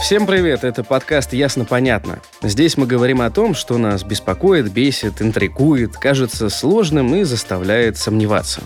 Всем привет, это подкаст «Ясно-понятно». Здесь мы говорим о том, что нас беспокоит, бесит, интригует, кажется сложным и заставляет сомневаться.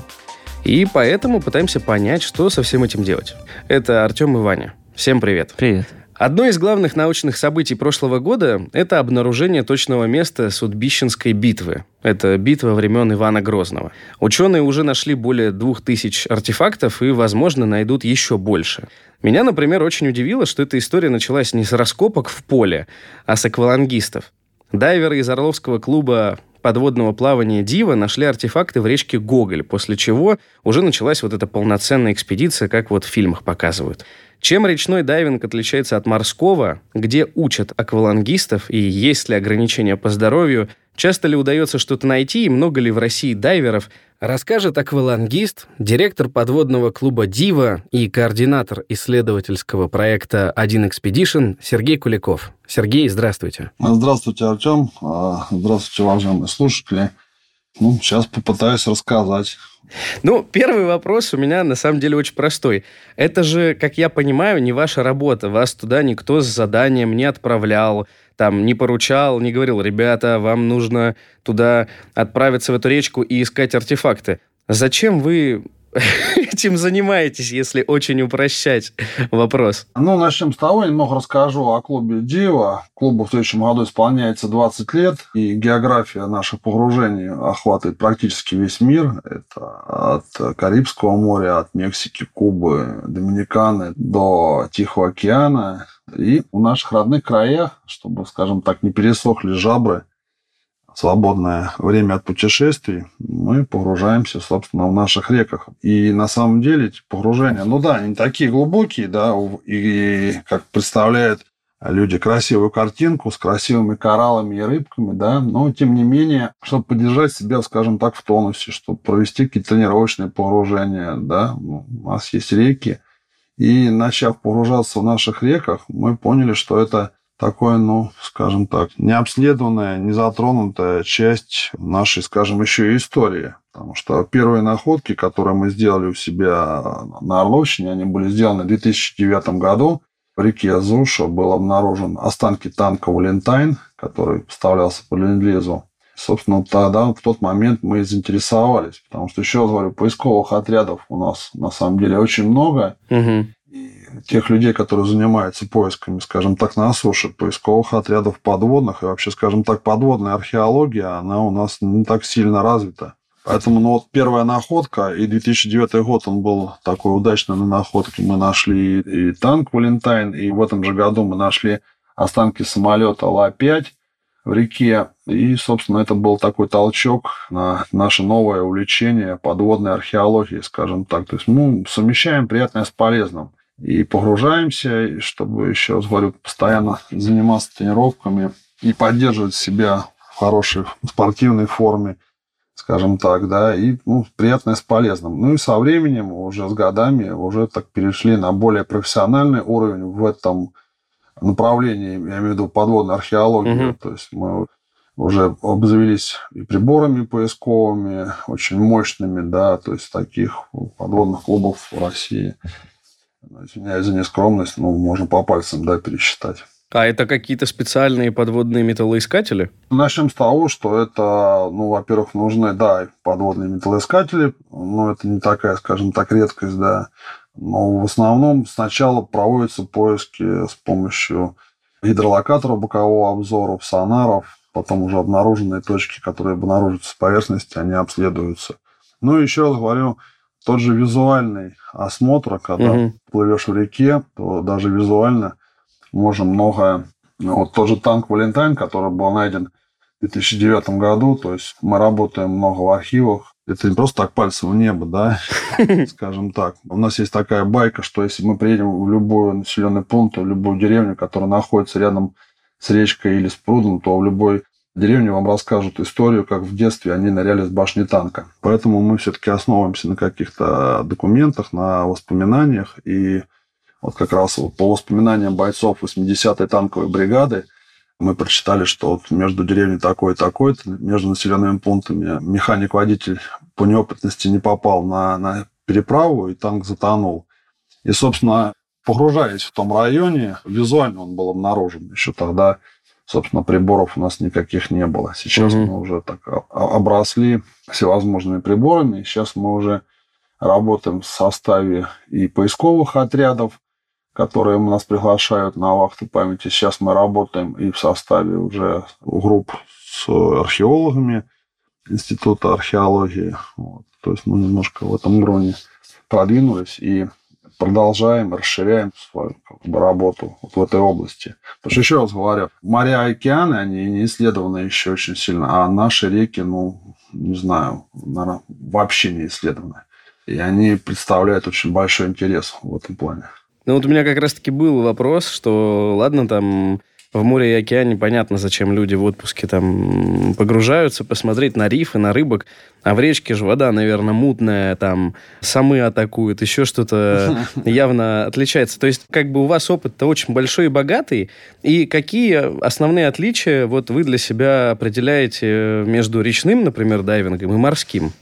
И поэтому пытаемся понять, что со всем этим делать. Это Артем и Ваня. Всем привет. Привет. Одно из главных научных событий прошлого года – это обнаружение точного места Судбищенской битвы. Это битва времен Ивана Грозного. Ученые уже нашли более двух тысяч артефактов и, возможно, найдут еще больше. Меня, например, очень удивило, что эта история началась не с раскопок в поле, а с аквалангистов. Дайверы из Орловского клуба подводного плавания «Дива» нашли артефакты в речке Гоголь, после чего уже началась вот эта полноценная экспедиция, как вот в фильмах показывают. Чем речной дайвинг отличается от морского, где учат аквалангистов и есть ли ограничения по здоровью, часто ли удается что-то найти и много ли в России дайверов, расскажет аквалангист, директор подводного клуба «Дива» и координатор исследовательского проекта «Один Expedition» Сергей Куликов. Сергей, здравствуйте. Здравствуйте, Артем. А, здравствуйте, уважаемые слушатели. Ну, сейчас попытаюсь рассказать. Ну, первый вопрос у меня на самом деле очень простой. Это же, как я понимаю, не ваша работа. Вас туда никто с заданием не отправлял, там, не поручал, не говорил, ребята, вам нужно туда отправиться в эту речку и искать артефакты. Зачем вы этим занимаетесь, если очень упрощать вопрос? Ну, начнем с того, немного расскажу о клубе Дива. Клубу в следующем году исполняется 20 лет, и география наших погружений охватывает практически весь мир. Это от Карибского моря, от Мексики, Кубы, Доминиканы до Тихого океана. И в наших родных краях, чтобы, скажем так, не пересохли жабры, свободное время от путешествий, мы погружаемся, собственно, в наших реках. И на самом деле погружения, ну да, они такие глубокие, да, и как представляют люди красивую картинку с красивыми кораллами и рыбками, да, но тем не менее, чтобы поддержать себя, скажем так, в тонусе, чтобы провести какие-то тренировочные погружения, да, ну, у нас есть реки, и начав погружаться в наших реках, мы поняли, что это такое, ну, скажем так, необследованная, незатронутая часть нашей, скажем, еще и истории. Потому что первые находки, которые мы сделали у себя на Орловщине, они были сделаны в 2009 году. В реке Азуша был обнаружен останки танка «Валентайн», который поставлялся по ленд-лизу. Собственно, тогда, в тот момент мы заинтересовались, потому что, еще раз говорю, поисковых отрядов у нас на самом деле очень много. Угу тех людей, которые занимаются поисками, скажем так, на суше, поисковых отрядов подводных и вообще, скажем так, подводная археология, она у нас не так сильно развита. Поэтому ну, вот первая находка, и 2009 год он был такой удачный на находке. Мы нашли и танк «Валентайн», и в этом же году мы нашли останки самолета Ла-5 в реке. И, собственно, это был такой толчок на наше новое увлечение подводной археологией, скажем так. То есть мы совмещаем приятное с полезным и погружаемся, чтобы, еще раз говорю, постоянно заниматься тренировками и поддерживать себя в хорошей спортивной форме, скажем так, да, и ну, приятное с полезным. Ну и со временем, уже с годами, уже так перешли на более профессиональный уровень в этом направлении, я имею в виду подводной археологии. Угу. То есть мы уже обзавелись и приборами поисковыми, очень мощными, да, то есть таких подводных клубов в России извиняюсь за нескромность, ну, можно по пальцам, да, пересчитать. А это какие-то специальные подводные металлоискатели? Начнем с того, что это, ну, во-первых, нужны, да, подводные металлоискатели, но это не такая, скажем так, редкость, да. Но в основном сначала проводятся поиски с помощью гидролокаторов бокового обзора, сонаров, потом уже обнаруженные точки, которые обнаружатся с поверхности, они обследуются. Ну, еще раз говорю, тот же визуальный осмотр, когда угу. плывешь в реке, то даже визуально можно много... Ну, вот тот же танк «Валентайн», который был найден в 2009 году, то есть мы работаем много в архивах, это не просто так пальцем в небо, да, скажем так. У нас есть такая байка, что если мы приедем в любой населенный пункт, в любую деревню, которая находится рядом с речкой или с прудом, то в любой деревне вам расскажут историю, как в детстве они ныряли с башни танка. Поэтому мы все-таки основываемся на каких-то документах, на воспоминаниях. И вот как раз по воспоминаниям бойцов 80-й танковой бригады мы прочитали, что вот между деревней такой и такой, между населенными пунктами механик-водитель по неопытности не попал на, на переправу, и танк затонул. И, собственно, погружаясь в том районе, визуально он был обнаружен. Еще тогда, собственно, приборов у нас никаких не было. Сейчас угу. мы уже так обросли всевозможными приборами. Сейчас мы уже работаем в составе и поисковых отрядов, которые у нас приглашают на вахты памяти. Сейчас мы работаем и в составе уже групп с археологами Института археологии. Вот. То есть мы немножко в этом уровне продвинулись и продолжаем, расширяем свою работу вот в этой области. Потому что, еще раз говорю, моря и океаны, они не исследованы еще очень сильно, а наши реки, ну, не знаю, наверное, вообще не исследованы. И они представляют очень большой интерес в этом плане. Ну вот у меня как раз-таки был вопрос, что ладно, там в море и океане понятно, зачем люди в отпуске там погружаются, посмотреть на рифы, на рыбок. А в речке же вода, наверное, мутная, там самы атакуют, еще что-то явно отличается. То есть как бы у вас опыт-то очень большой и богатый. И какие основные отличия вот вы для себя определяете между речным, например, дайвингом и морским?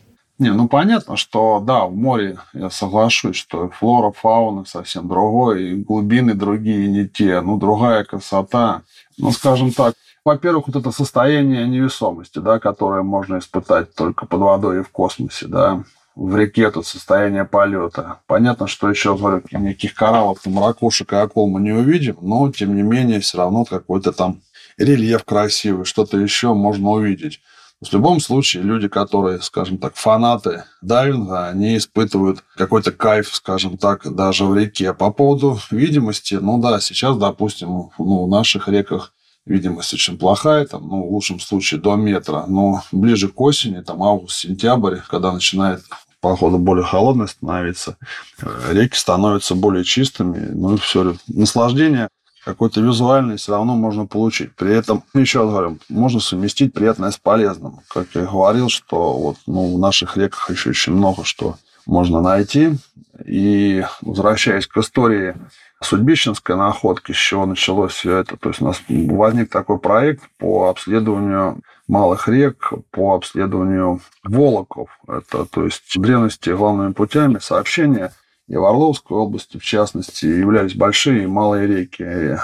Не, ну понятно, что да, в море я соглашусь, что флора, фауна совсем другой, и глубины другие не те, ну другая красота. Ну, скажем так, во-первых, вот это состояние невесомости, да, которое можно испытать только под водой и в космосе, да, в реке тут состояние полета. Понятно, что еще, говорю, никаких кораллов, там, ракушек и акул мы не увидим, но, тем не менее, все равно какой-то там рельеф красивый, что-то еще можно увидеть. В любом случае, люди, которые, скажем так, фанаты дайвинга, они испытывают какой-то кайф, скажем так, даже в реке. По поводу видимости, ну да, сейчас, допустим, ну, в наших реках видимость очень плохая, там, ну, в лучшем случае до метра, но ближе к осени, там, август-сентябрь, когда начинает походу более холодно становиться, э, реки становятся более чистыми, ну и все, наслаждение какой-то визуальный все равно можно получить. При этом, еще раз говорю, можно совместить приятное с полезным. Как я говорил, что вот, ну, в наших реках еще очень много что можно найти. И возвращаясь к истории судьбищенской находки, с чего началось все это. То есть у нас возник такой проект по обследованию малых рек, по обследованию волоков. Это, то есть, древности главными путями сообщения – и в Орловской области, в частности, являлись большие и малые реки.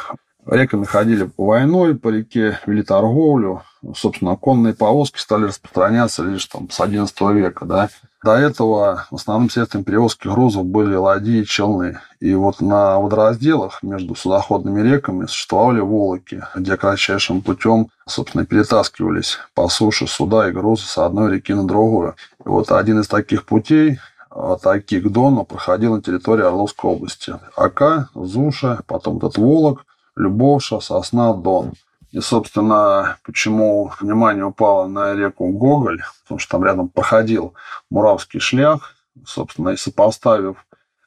Реками ходили войной, по реке вели торговлю. Собственно, конные повозки стали распространяться лишь там, с XI века. Да. До этого основным средством перевозки грузов были ладьи и челны. И вот на водоразделах между судоходными реками существовали волоки, где кратчайшим путем, собственно, перетаскивались по суше суда и грузы с одной реки на другую. И вот один из таких путей атаки к Дону проходил на территории Орловской области. Ака, Зуша, потом этот Волок, Любовша, Сосна, Дон. И, собственно, почему внимание упало на реку Гоголь, потому что там рядом проходил Муравский шлях, собственно, и сопоставив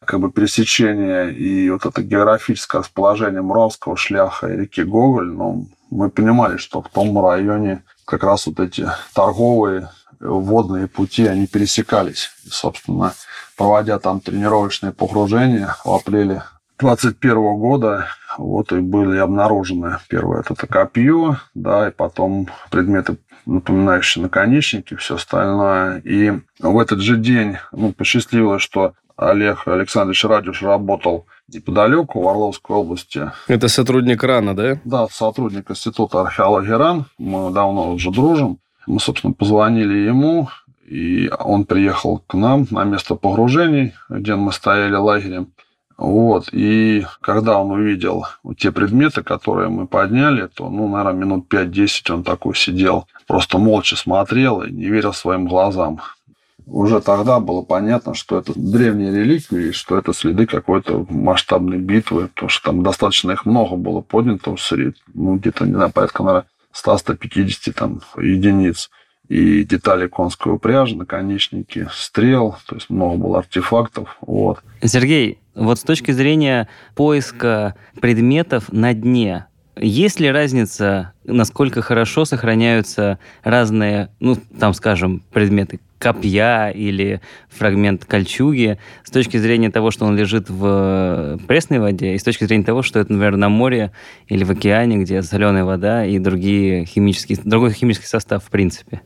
как бы пересечение и вот это географическое расположение Муравского шляха и реки Гоголь, ну, мы понимали, что в том районе как раз вот эти торговые водные пути, они пересекались. И, собственно, проводя там тренировочные погружения в апреле 2021 года, вот и были обнаружены первое это копье, да, и потом предметы, напоминающие наконечники, все остальное. И в этот же день, ну, посчастливилось, что Олег Александрович Радюш работал неподалеку, в Орловской области. Это сотрудник РАНа, да? Да, сотрудник Института археологии РАН. Мы давно уже дружим. Мы, собственно, позвонили ему, и он приехал к нам на место погружений, где мы стояли лагерем. Вот. И когда он увидел те предметы, которые мы подняли, то, ну, наверное, минут 5-10 он такой сидел, просто молча смотрел и не верил своим глазам. Уже тогда было понятно, что это древние реликвии, что это следы какой-то масштабной битвы, потому что там достаточно их много было поднято, ну, где-то, не знаю, порядка, наверное, 100-150 там, единиц и детали конской упряжи, наконечники стрел, то есть много было артефактов. Вот. Сергей, вот с точки зрения поиска предметов на дне, есть ли разница, насколько хорошо сохраняются разные, ну, там, скажем, предметы копья или фрагмент кольчуги с точки зрения того, что он лежит в пресной воде, и с точки зрения того, что это, например, на море или в океане, где соленая вода и другие химические, другой химический состав в принципе?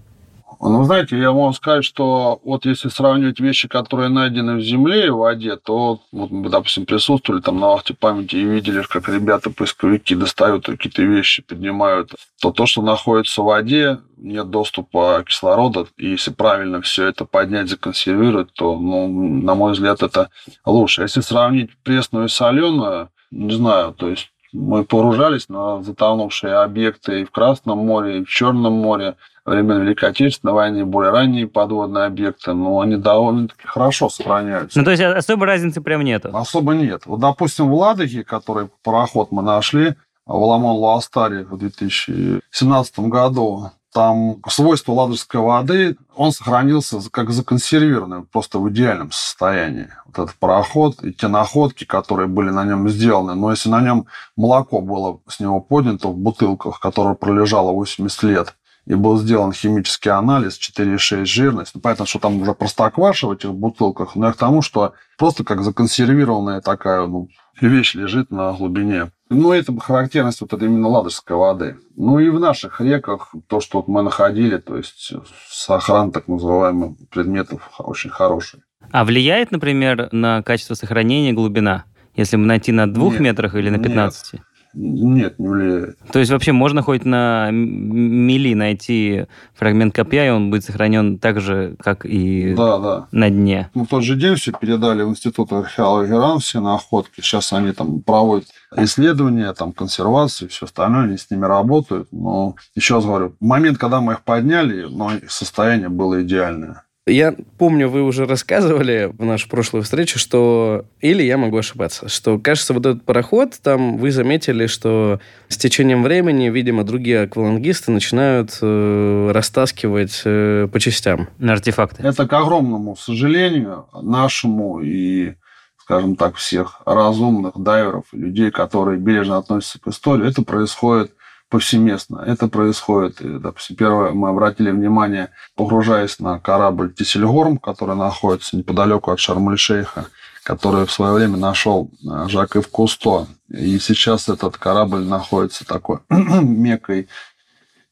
Ну, знаете, я могу сказать, что вот если сравнивать вещи, которые найдены в земле и в воде, то вот мы, допустим, присутствовали там на вахте памяти и видели, как ребята, поисковики достают какие-то вещи, поднимают, то то, что находится в воде, нет доступа кислорода, и если правильно все это поднять, законсервировать, то, ну, на мой взгляд, это лучше. Если сравнить пресную и соленую, не знаю, то есть мы погружались на затонувшие объекты и в Красном море, и в Черном море, времен Великой Отечественной войны, более ранние подводные объекты, но они довольно-таки хорошо сохраняются. Ну, то есть особой разницы прям нету? Особо нет. Вот, допустим, в Ладоге, который пароход мы нашли, в Ламон-Луастаре в 2017 году, там свойства ладожской воды, он сохранился как законсервированный, просто в идеальном состоянии. Вот этот пароход и те находки, которые были на нем сделаны. Но если на нем молоко было с него поднято в бутылках, которое пролежало 80 лет, и был сделан химический анализ 4,6 жирность. Ну, понятно, что там уже простокваша в этих бутылках, но я к тому, что просто как законсервированная такая ну, вещь лежит на глубине. Ну, это характерность вот этой именно ладожской воды. Ну, и в наших реках то, что вот мы находили, то есть сохран так называемых предметов очень хороший. А влияет, например, на качество сохранения глубина? Если мы найти на двух Нет, метрах или на 15? Нет. Нет, не влияет. То есть вообще можно хоть на мили найти фрагмент копья, и он будет сохранен так же, как и да, да. на дне. Мы в тот же день все передали в Институт археологии РАН, все находки. Сейчас они там проводят исследования, там, консервацию, все остальное, они с ними работают. Но еще раз говорю, момент, когда мы их подняли, но состояние было идеальное. Я помню, вы уже рассказывали в нашу прошлую встречу, что, или я могу ошибаться, что, кажется, вот этот пароход, там вы заметили, что с течением времени, видимо, другие аквалангисты начинают э, растаскивать э, по частям. На артефакты. Это, к огромному сожалению, нашему и скажем так, всех разумных дайверов, людей, которые бережно относятся к истории, это происходит повсеместно. Это происходит, допустим, первое, мы обратили внимание, погружаясь на корабль Тисельгорм, который находится неподалеку от Шарм-эль-Шейха, который в свое время нашел э, Жак-Ив Кусто. И сейчас этот корабль находится такой мекой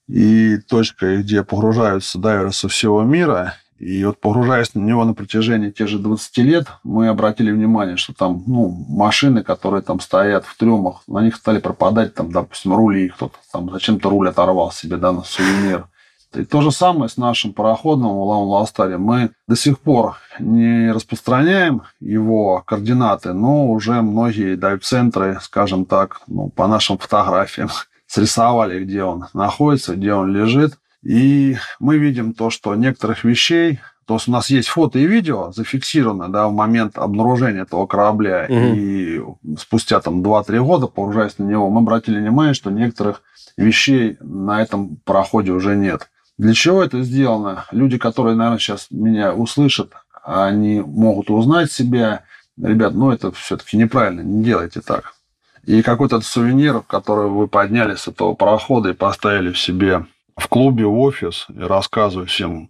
и точкой, где погружаются дайверы со всего мира. И вот погружаясь на него на протяжении тех же 20 лет, мы обратили внимание, что там ну, машины, которые там стоят в трюмах, на них стали пропадать, там, допустим, рули, кто-то там зачем-то руль оторвал себе да, на сувенир. И то же самое с нашим пароходом Улан Ластаре. Мы до сих пор не распространяем его координаты, но уже многие дайв-центры, скажем так, ну, по нашим фотографиям срисовали, где он находится, где он лежит. И мы видим то, что некоторых вещей, то есть у нас есть фото и видео зафиксировано да, в момент обнаружения этого корабля, угу. и спустя там 2-3 года, погружаясь на него, мы обратили внимание, что некоторых вещей на этом пароходе уже нет. Для чего это сделано? Люди, которые, наверное, сейчас меня услышат, они могут узнать себя. Ребят, ну это все-таки неправильно, не делайте так. И какой-то сувенир, который вы подняли с этого парохода и поставили в себе в клубе, в офис и рассказываю всем,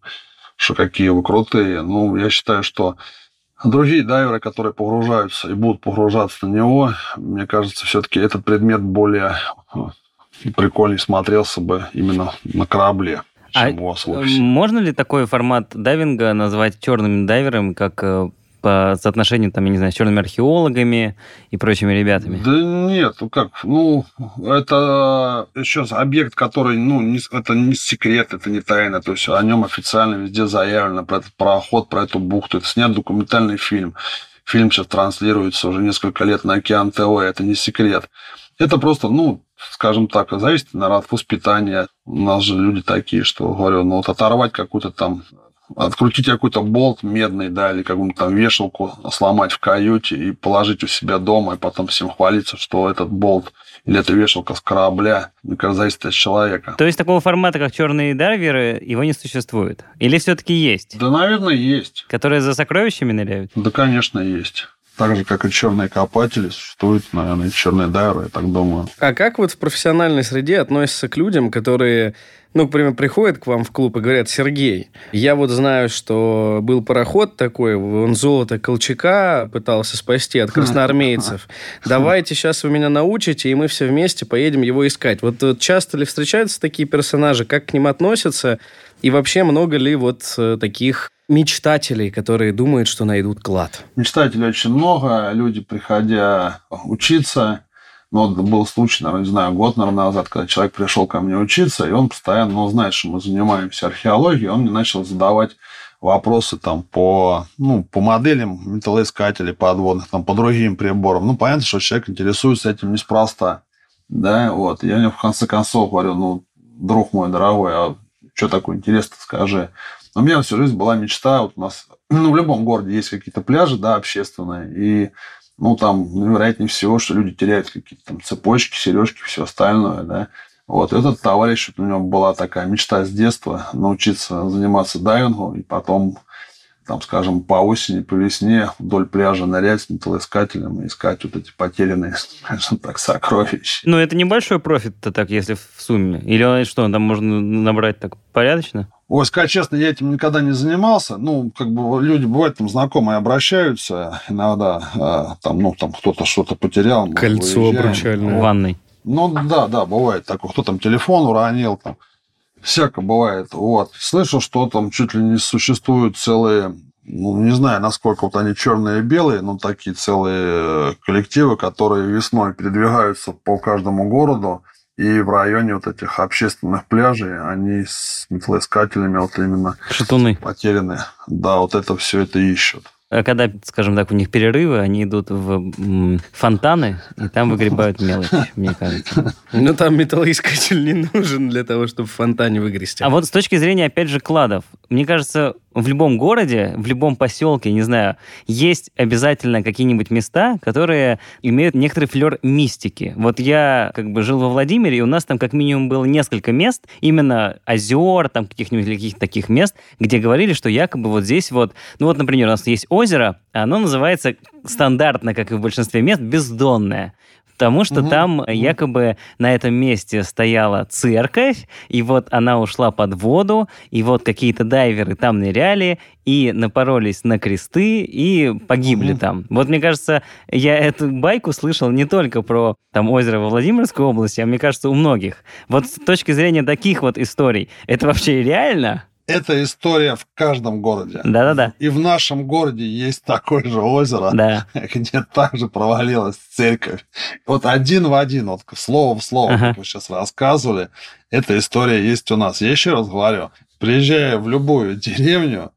что какие вы крутые. Ну, я считаю, что другие дайверы, которые погружаются и будут погружаться на него, мне кажется, все-таки этот предмет более э, прикольнее смотрелся бы именно на корабле. А можно ли такой формат дайвинга назвать черным дайвером, как э, по соотношению, там, я не знаю, с черными археологами и прочими ребятами? Да нет, ну как, ну, это раз объект, который, ну, не, это не секрет, это не тайна, то есть о нем официально везде заявлено, про этот пароход, про эту бухту, это снят документальный фильм. Фильм сейчас транслируется уже несколько лет на Океан ТВ, это не секрет. Это просто, ну, скажем так, зависит, наверное, от воспитания. У нас же люди такие, что, говорю, ну, вот оторвать какую-то там открутить какой-то болт медный, да, или какую-нибудь там вешалку сломать в каюте и положить у себя дома, и потом всем хвалиться, что этот болт или эта вешалка с корабля, от человека. То есть такого формата, как черные дайверы, его не существует? Или все-таки есть? Да, наверное, есть. Которые за сокровищами ныряют? Да, конечно, есть. Так же, как и черные копатели, существуют, наверное, и черные дайверы, я так думаю. А как вот в профессиональной среде относятся к людям, которые Ну, например, приходят к вам в клуб и говорят, Сергей, я вот знаю, что был пароход такой, он золото Колчака пытался спасти от красноармейцев. Давайте сейчас вы меня научите, и мы все вместе поедем его искать. Вот, вот часто ли встречаются такие персонажи, как к ним относятся? И вообще много ли вот э, таких мечтателей, которые думают, что найдут клад? Мечтателей очень много. Люди, приходя учиться, ну, вот был случай, наверное, не знаю, год, наверное, назад, когда человек пришел ко мне учиться, и он постоянно, ну, знает, что мы занимаемся археологией, он мне начал задавать вопросы там по, ну, по моделям металлоискателей подводных, там, по другим приборам. Ну, понятно, что человек интересуется этим неспроста. Да, вот. Я мне в конце концов говорю, ну, друг мой дорогой, а что такое интересно, скажи. У меня всю жизнь была мечта, вот у нас, ну, в любом городе есть какие-то пляжи, да, общественные, и ну, там, ну, вероятнее всего, что люди теряют какие-то там цепочки, сережки, все остальное, да. Вот этот товарищ, вот у него была такая мечта с детства научиться заниматься дайвингом, и потом, там, скажем, по осени, по весне вдоль пляжа нырять с металлоискателем и искать вот эти потерянные, скажем так, сокровища. Ну, это небольшой профит-то так, если в сумме. Или что, там можно набрать так порядочно? Ой, сказать честно, я этим никогда не занимался. Ну, как бы люди бывают там знакомые обращаются иногда, а, там, ну, там кто-то что-то потерял. Кольцо обручальное. В ванной. Ну, да, да, бывает такое. Кто там телефон уронил, там, всяко бывает. Вот. Слышу, что там чуть ли не существуют целые ну, не знаю, насколько вот они черные и белые, но такие целые коллективы, которые весной передвигаются по каждому городу, и в районе вот этих общественных пляжей они с металлоискателями вот именно Шатуны. потеряны. Да, вот это все это ищут. А когда, скажем так, у них перерывы, они идут в фонтаны, и там выгребают мелочь, мне кажется. Ну, там металлоискатель не нужен для того, чтобы в фонтане выгрести. А вот с точки зрения, опять же, кладов, мне кажется, в любом городе, в любом поселке, не знаю, есть обязательно какие-нибудь места, которые имеют некоторый флер мистики. Вот я как бы жил во Владимире, и у нас там как минимум было несколько мест, именно озер, там каких-нибудь каких-то таких мест, где говорили, что якобы вот здесь вот, ну вот, например, у нас есть озеро, оно называется стандартно, как и в большинстве мест, бездонное. Потому что угу. там угу. якобы на этом месте стояла церковь, и вот она ушла под воду, и вот какие-то дайверы там ныряли, и напоролись на кресты, и погибли угу. там. Вот мне кажется, я эту байку слышал не только про там озеро во Владимирской области, а мне кажется, у многих. Вот с точки зрения таких вот историй, это вообще реально? Эта история в каждом городе. Да-да-да. И в нашем городе есть такое же озеро, да. где также провалилась церковь. Вот один в один, вот слово в слово, ага. как вы сейчас рассказывали, эта история есть у нас. Я еще раз говорю, приезжая в любую деревню,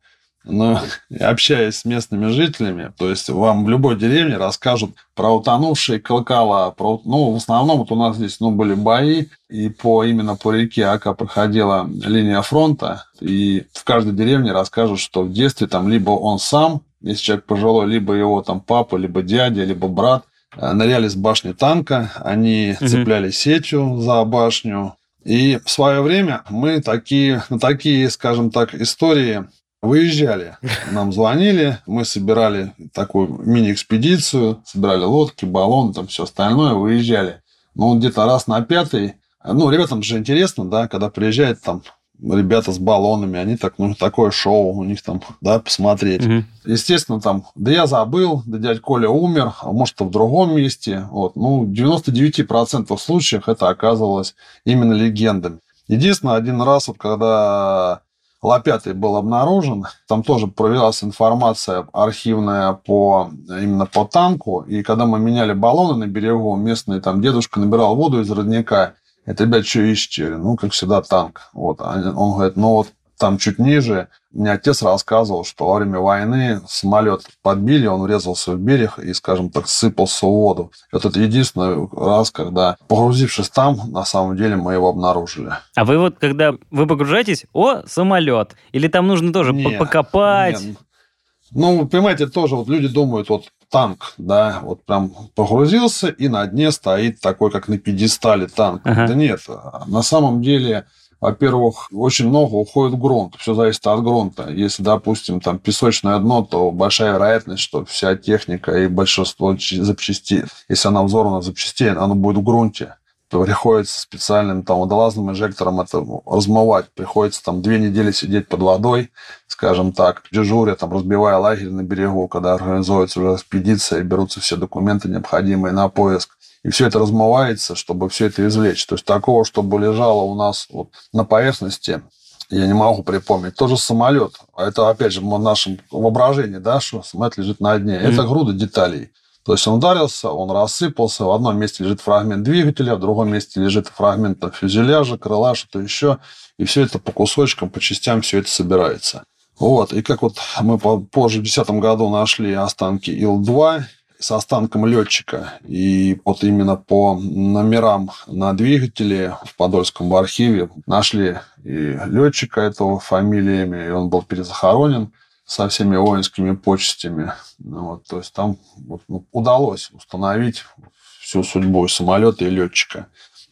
но общаясь с местными жителями, то есть вам в любой деревне расскажут про утонувшие колокола, про, ну, в основном вот у нас здесь, ну, были бои, и по, именно по реке Ака проходила линия фронта, и в каждой деревне расскажут, что в детстве там либо он сам, если человек пожилой, либо его там папа, либо дядя, либо брат, э, ныряли с башни танка, они угу. цепляли сетью за башню, и в свое время мы такие, на такие, скажем так, истории Выезжали, нам звонили, мы собирали такую мини-экспедицию, собирали лодки, баллоны, там все остальное, выезжали. Ну, где-то раз на пятый, ну, ребятам же интересно, да, когда приезжают там ребята с баллонами, они так, ну, такое шоу у них там, да, посмотреть. Угу. Естественно, там, да я забыл, да дядя Коля умер, а может, в другом месте. Вот. Ну, в 99% случаев это оказывалось именно легендами. Единственное, один раз, вот когда Лопятый был обнаружен. Там тоже проверялась информация архивная по, именно по танку. И когда мы меняли баллоны на берегу, местный там дедушка набирал воду из родника. Это, ребят, что ищете? Ну, как всегда, танк. Вот. Он говорит, ну вот там чуть ниже, мне отец рассказывал, что во время войны самолет подбили, он врезался в берег и, скажем так, сыпался в воду. И вот это единственный раз, когда, погрузившись там, на самом деле мы его обнаружили. А вы вот, когда вы погружаетесь, о, самолет, или там нужно тоже нет, покопать? Нет. Ну, понимаете, тоже вот люди думают, вот танк, да, вот прям погрузился, и на дне стоит такой, как на пьедестале танк. Ага. Да нет, на самом деле во-первых, очень много уходит в грунт. Все зависит от грунта. Если, допустим, там песочное дно, то большая вероятность, что вся техника и большинство запчастей, если она взорвана запчастей, она будет в грунте. приходится специальным там водолазным инжектором это размывать. Приходится там две недели сидеть под водой, скажем так, дежуря, там, разбивая лагерь на берегу, когда организуется уже экспедиция, берутся все документы необходимые на поиск. И все это размывается, чтобы все это извлечь. То есть такого, чтобы лежало у нас вот на поверхности, я не могу припомнить. Тоже самолет. А это, опять же, в нашем воображении, да, что самолет лежит на дне. Mm-hmm. Это груда деталей. То есть он ударился, он рассыпался, в одном месте лежит фрагмент двигателя, в другом месте лежит фрагмент там, фюзеляжа, крыла, что-то еще. И все это по кусочкам, по частям все это собирается. Вот. И как вот мы позже в 2010 году нашли останки Ил-2 с останком летчика. И вот именно по номерам на двигателе в Подольском архиве нашли и летчика этого фамилиями, и он был перезахоронен со всеми воинскими почестями. Ну вот, то есть там вот, ну, удалось установить всю судьбу самолета и летчика.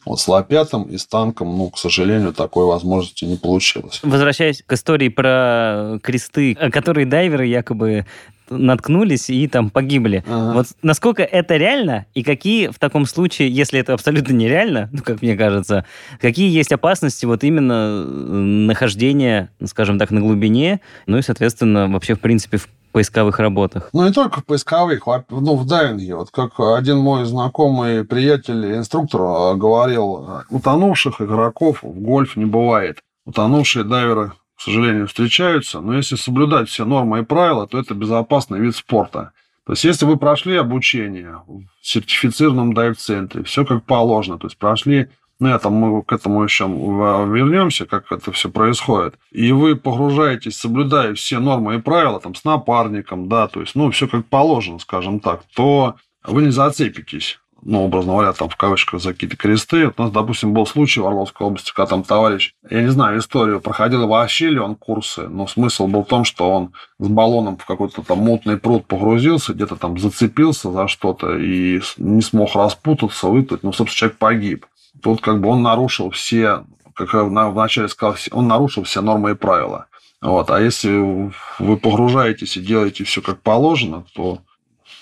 Вот с Ла-5 и с танком, ну, к сожалению, такой возможности не получилось. Возвращаясь к истории про кресты, которые дайверы якобы наткнулись и там погибли. Ага. Вот насколько это реально и какие в таком случае, если это абсолютно нереально, ну, как мне кажется, какие есть опасности вот именно э, нахождения, скажем так, на глубине, ну и, соответственно, вообще, в принципе, в поисковых работах? Ну, не только в поисковых, ну, в дайвинге. Вот как один мой знакомый приятель, инструктор, э, говорил, утонувших игроков в гольф не бывает. Утонувшие дайверы к сожалению, встречаются, но если соблюдать все нормы и правила, то это безопасный вид спорта. То есть, если вы прошли обучение в сертифицированном дайв-центре, все как положено, то есть прошли, ну, там мы к этому еще вернемся, как это все происходит, и вы погружаетесь, соблюдая все нормы и правила, там, с напарником, да, то есть, ну, все как положено, скажем так, то вы не зацепитесь ну, образно говоря, там в кавычках за какие-то кресты. У нас, допустим, был случай в Орловской области, когда там товарищ, я не знаю историю, проходил вообще ли он курсы, но смысл был в том, что он с баллоном в какой-то там мутный пруд погрузился, где-то там зацепился за что-то и не смог распутаться, выплыть, ну, собственно, человек погиб. Тут как бы он нарушил все, как я вначале сказал, он нарушил все нормы и правила. Вот. А если вы погружаетесь и делаете все как положено, то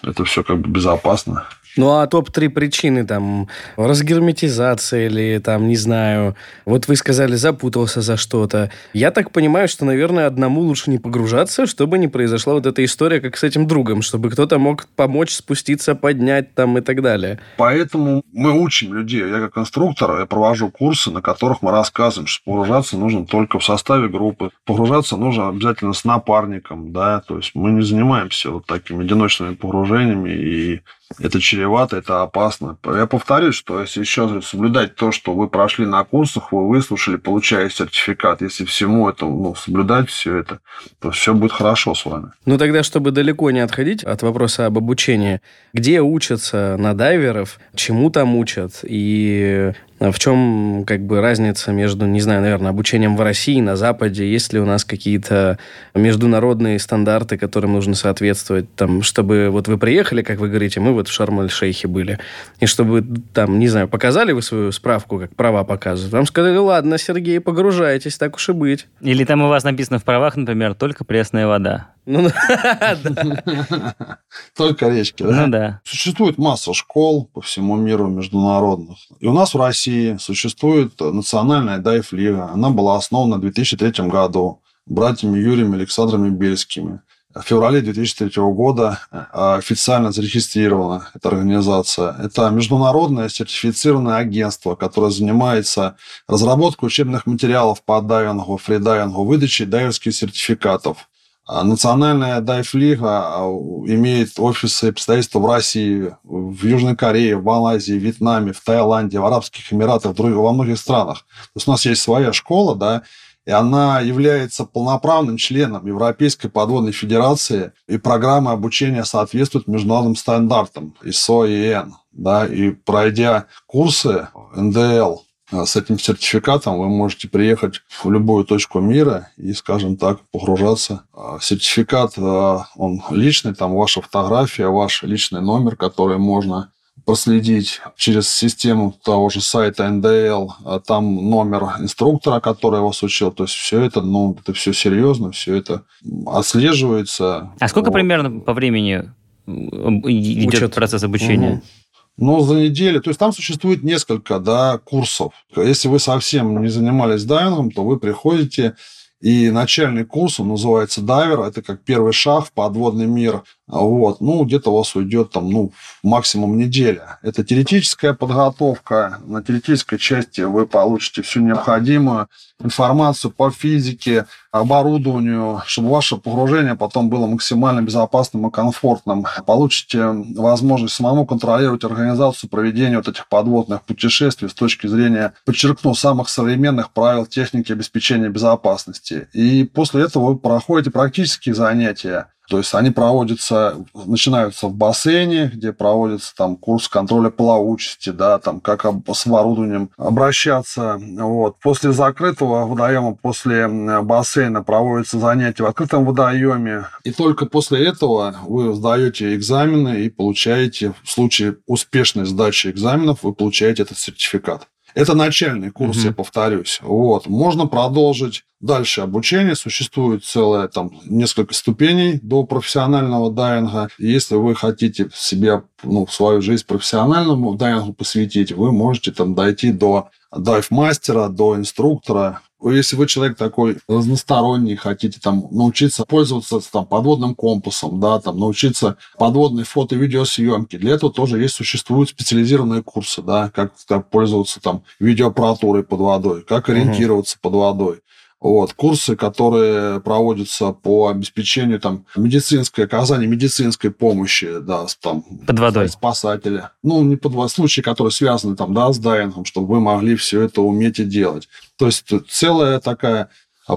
это все как бы безопасно. Ну, а топ-3 причины, там, разгерметизация или, там, не знаю, вот вы сказали, запутался за что-то. Я так понимаю, что, наверное, одному лучше не погружаться, чтобы не произошла вот эта история, как с этим другом, чтобы кто-то мог помочь спуститься, поднять там и так далее. Поэтому мы учим людей. Я как инструктор, я провожу курсы, на которых мы рассказываем, что погружаться нужно только в составе группы. Погружаться нужно обязательно с напарником, да, то есть мы не занимаемся вот такими одиночными погружениями и это чревато, это опасно. Я повторюсь, что если еще соблюдать то, что вы прошли на курсах, вы выслушали, получая сертификат, если всему этому ну, соблюдать все это, то все будет хорошо с вами. Ну тогда, чтобы далеко не отходить от вопроса об обучении, где учатся на дайверов, чему там учат и в чем как бы разница между, не знаю, наверное, обучением в России, на Западе? Есть ли у нас какие-то международные стандарты, которым нужно соответствовать? Там, чтобы вот вы приехали, как вы говорите, мы вот в Шарм-эль-Шейхе были, и чтобы там, не знаю, показали вы свою справку, как права показывают, вам сказали, ладно, Сергей, погружайтесь, так уж и быть. Или там у вас написано в правах, например, только пресная вода. Ну, Только речки, да? Ну, да. Существует масса школ по всему миру международных. И у нас в России существует национальная дайв-лига. Она была основана в 2003 году братьями Юрием и Александрами Бельскими. В феврале 2003 года а, официально зарегистрирована эта организация. Это международное сертифицированное агентство, которое занимается разработкой учебных материалов по дайвингу, фридайвингу, выдачей дайверских сертификатов. А национальная дайв-лига а, имеет офисы и представительства в России, в Южной Корее, в Малайзии, в Вьетнаме, в Таиланде, в Арабских Эмиратах, во многих странах. То есть у нас есть своя школа, да, и она является полноправным членом Европейской подводной федерации, и программа обучения соответствует международным стандартам ISO и EN. Да, и пройдя курсы НДЛ с этим сертификатом вы можете приехать в любую точку мира и, скажем так, погружаться. А сертификат, а, он личный, там ваша фотография, ваш личный номер, который можно проследить через систему того же сайта НДЛ, там номер инструктора, который вас учил. То есть все это, ну, это все серьезно, все это отслеживается. А сколько вот. примерно по времени идет Учет. процесс обучения? Угу. Но за неделю, то есть там существует несколько да, курсов. Если вы совсем не занимались дайвингом, то вы приходите и начальный курс, он называется дайвер, это как первый шаг в подводный мир. Вот, ну, где-то у вас уйдет там, ну, максимум неделя. Это теоретическая подготовка. На теоретической части вы получите всю необходимую информацию по физике, оборудованию, чтобы ваше погружение потом было максимально безопасным и комфортным. Получите возможность самому контролировать организацию проведения вот этих подводных путешествий с точки зрения, подчеркну, самых современных правил техники обеспечения безопасности. И после этого вы проходите практические занятия то есть они проводятся, начинаются в бассейне, где проводится там курс контроля плавучести, да, там как с оборудованием обращаться. Вот. После закрытого водоема, после бассейна проводятся занятия в открытом водоеме. И только после этого вы сдаете экзамены и получаете, в случае успешной сдачи экзаменов, вы получаете этот сертификат. Это начальный курс, угу. я повторюсь. Вот. Можно продолжить дальше обучение. Существует целое там несколько ступеней до профессионального дайвинга. Если вы хотите себя, ну, свою жизнь профессиональному дайвингу посвятить, вы можете там дойти до дайв-мастера, до инструктора. Если вы человек такой разносторонний, хотите там научиться пользоваться там подводным компасом, да, там научиться подводной фото- и видеосъемке, для этого тоже есть существуют специализированные курсы, да, как, как пользоваться там видеоаппаратурой под водой, как ориентироваться угу. под водой. Вот, курсы, которые проводятся по обеспечению там, медицинской, оказания медицинской помощи, да, там, под водой. спасателя. Ну, не под водой, случаи, которые связаны там, да, с дайвингом, чтобы вы могли все это уметь и делать. То есть целая такая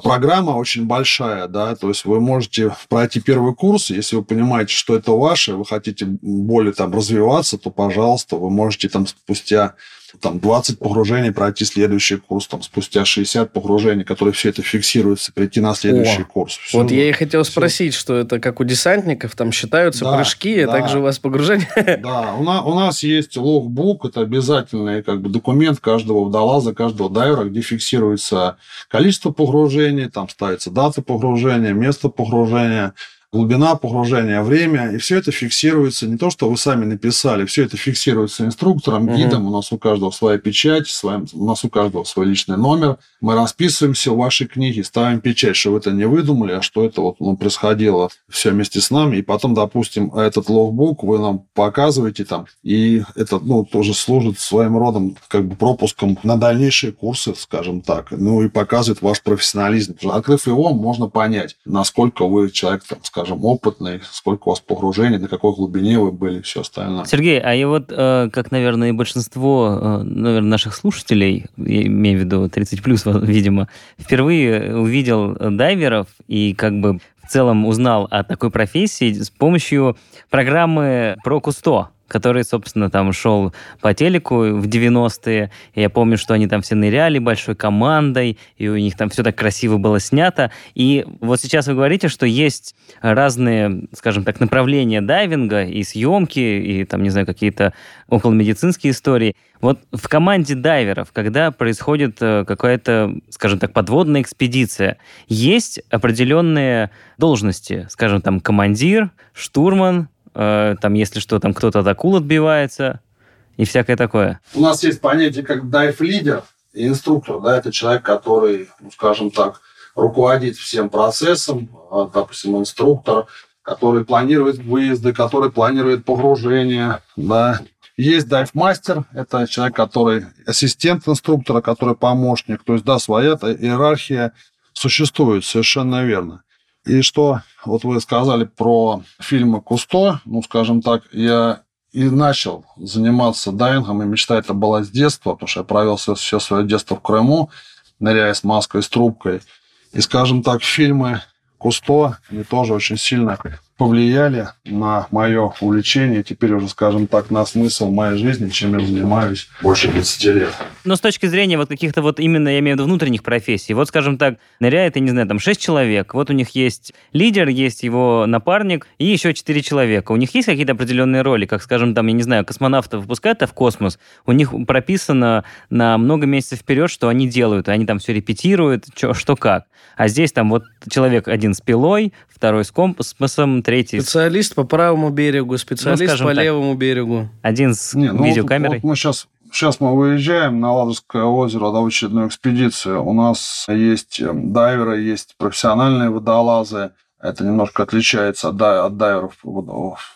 программа очень большая, да, то есть вы можете пройти первый курс, если вы понимаете, что это ваше, вы хотите более там развиваться, то, пожалуйста, вы можете там спустя там 20 погружений пройти следующий курс, там спустя 60 погружений, которые все это фиксируется, прийти на следующий О, курс. Все, вот я и хотел все. спросить, что это как у десантников, там считаются да, прыжки, а да. а также у вас погружение? Да, у нас, у нас есть логбук, это обязательный как бы документ каждого водолаза, каждого дайвера, где фиксируется количество погружений, там ставится дата погружения, место погружения, глубина погружения, время, и все это фиксируется, не то, что вы сами написали, все это фиксируется инструктором, гидом, угу. у нас у каждого своя печать, своим, у нас у каждого свой личный номер, мы расписываемся в вашей книге, ставим печать, что вы это не выдумали, а что это вот ну, происходило все вместе с нами, и потом, допустим, этот логбук вы нам показываете там, и это, ну, тоже служит своим родом как бы пропуском на дальнейшие курсы, скажем так, ну, и показывает ваш профессионализм. Открыв его, можно понять, насколько вы человек, там, скажем, опытный, сколько у вас погружений, на какой глубине вы были, все остальное. Сергей, а я вот, э, как, наверное, и большинство, э, наверное, наших слушателей, я имею в виду 30 плюс, видимо, впервые увидел дайверов и как бы в целом узнал о такой профессии с помощью программы про Кусто который, собственно, там шел по телеку в 90-е. Я помню, что они там все ныряли большой командой, и у них там все так красиво было снято. И вот сейчас вы говорите, что есть разные, скажем так, направления дайвинга и съемки, и там, не знаю, какие-то околомедицинские истории. Вот в команде дайверов, когда происходит э, какая-то, скажем так, подводная экспедиция, есть определенные должности, скажем, там, командир, штурман, Э, там, если что, там кто-то от акул отбивается и всякое такое. У нас есть понятие как дайв-лидер и инструктор. Да, это человек, который, ну, скажем так, руководит всем процессом, а, допустим, инструктор, который планирует выезды, который планирует погружение, да. Есть дайв-мастер, это человек, который ассистент инструктора, который помощник, то есть, да, своя иерархия существует, совершенно верно. И что вот вы сказали про фильмы Кусто, ну, скажем так, я и начал заниматься дайвингом, и мечта это была с детства, потому что я провел все, все свое детство в Крыму, ныряя с маской, с трубкой. И, скажем так, фильмы Кусто, они тоже очень сильно повлияли на мое увлечение, теперь уже, скажем так, на смысл моей жизни, чем я занимаюсь больше 20 лет. Но с точки зрения вот каких-то вот именно, я имею в виду, внутренних профессий, вот, скажем так, ныряет, я не знаю, там шесть человек, вот у них есть лидер, есть его напарник и еще четыре человека. У них есть какие-то определенные роли, как, скажем, там, я не знаю, космонавтов выпускают в космос, у них прописано на много месяцев вперед, что они делают, они там все репетируют, что, что как. А здесь там вот человек один с пилой, второй с компасом, третий... Специалист по правому берегу, специалист ну, по так, левому берегу. Один с Не, ну видеокамерой. Вот, вот мы сейчас Сейчас мы выезжаем на Ладожское озеро на очередную экспедицию. У нас есть эм, дайверы, есть профессиональные водолазы. Это немножко отличается от, от дайверов.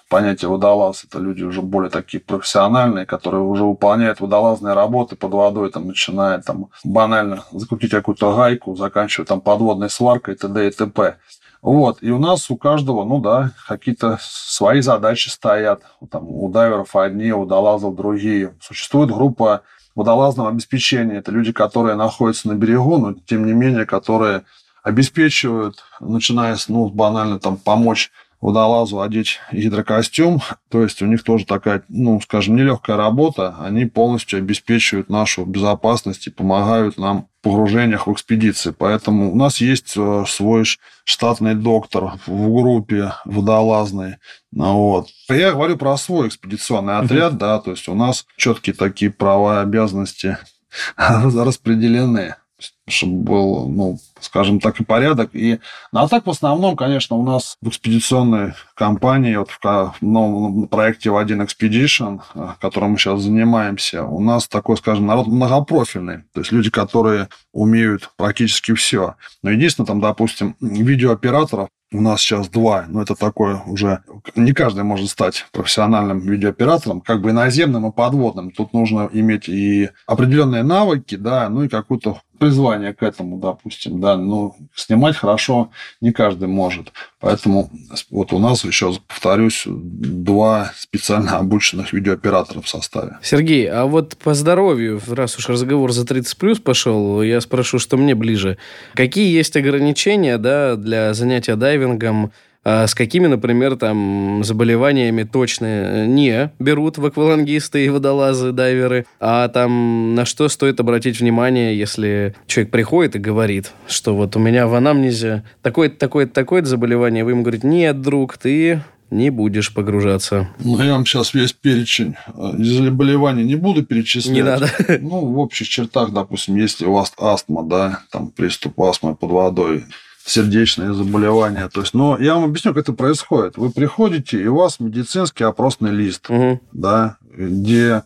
Понятие водолаз – это люди уже более такие профессиональные, которые уже выполняют водолазные работы под водой, там, начиная там, банально закрутить какую-то гайку, заканчивая там, подводной сваркой, т.д. и т.п. Вот. И у нас у каждого, ну да, какие-то свои задачи стоят. Там, у дайверов одни, у водолазов другие. Существует группа водолазного обеспечения. Это люди, которые находятся на берегу, но тем не менее, которые обеспечивают, начиная с, ну, банально там помочь водолазу одеть гидрокостюм. То есть у них тоже такая, ну, скажем, нелегкая работа. Они полностью обеспечивают нашу безопасность и помогают нам в погружениях в экспедиции. Поэтому у нас есть э, свой штатный доктор в группе водолазной. Вот. Я говорю про свой экспедиционный отряд, да, то есть у нас четкие такие права и обязанности распределены чтобы был, ну, скажем так, и порядок. И, ну, а так, в основном, конечно, у нас в экспедиционной компании, вот в новом проекте в один Expedition, э, которым мы сейчас занимаемся, у нас такой, скажем, народ многопрофильный. То есть люди, которые умеют практически все. Но единственное, там, допустим, видеооператоров у нас сейчас два, но это такое уже... Не каждый может стать профессиональным видеооператором, как бы и наземным, и подводным. Тут нужно иметь и определенные навыки, да, ну и какую-то призвание к этому, допустим, да, но снимать хорошо не каждый может. Поэтому вот у нас еще, повторюсь, два специально обученных видеооператора в составе. Сергей, а вот по здоровью, раз уж разговор за 30 плюс пошел, я спрошу, что мне ближе. Какие есть ограничения да, для занятия дайвингом а с какими, например, там заболеваниями точно не берут в аквалангисты и водолазы, дайверы, а там на что стоит обратить внимание, если человек приходит и говорит, что вот у меня в анамнезе такое-то, такое-то, такое-то заболевание, вы ему говорите, нет, друг, ты не будешь погружаться. Ну, я вам сейчас весь перечень э, заболеваний не буду перечислять. Не надо. Ну, в общих чертах, допустим, если у вас астма, да, там приступ астмы под водой, сердечные заболевания. То есть, но я вам объясню, как это происходит. Вы приходите, и у вас медицинский опросный лист, угу. да, где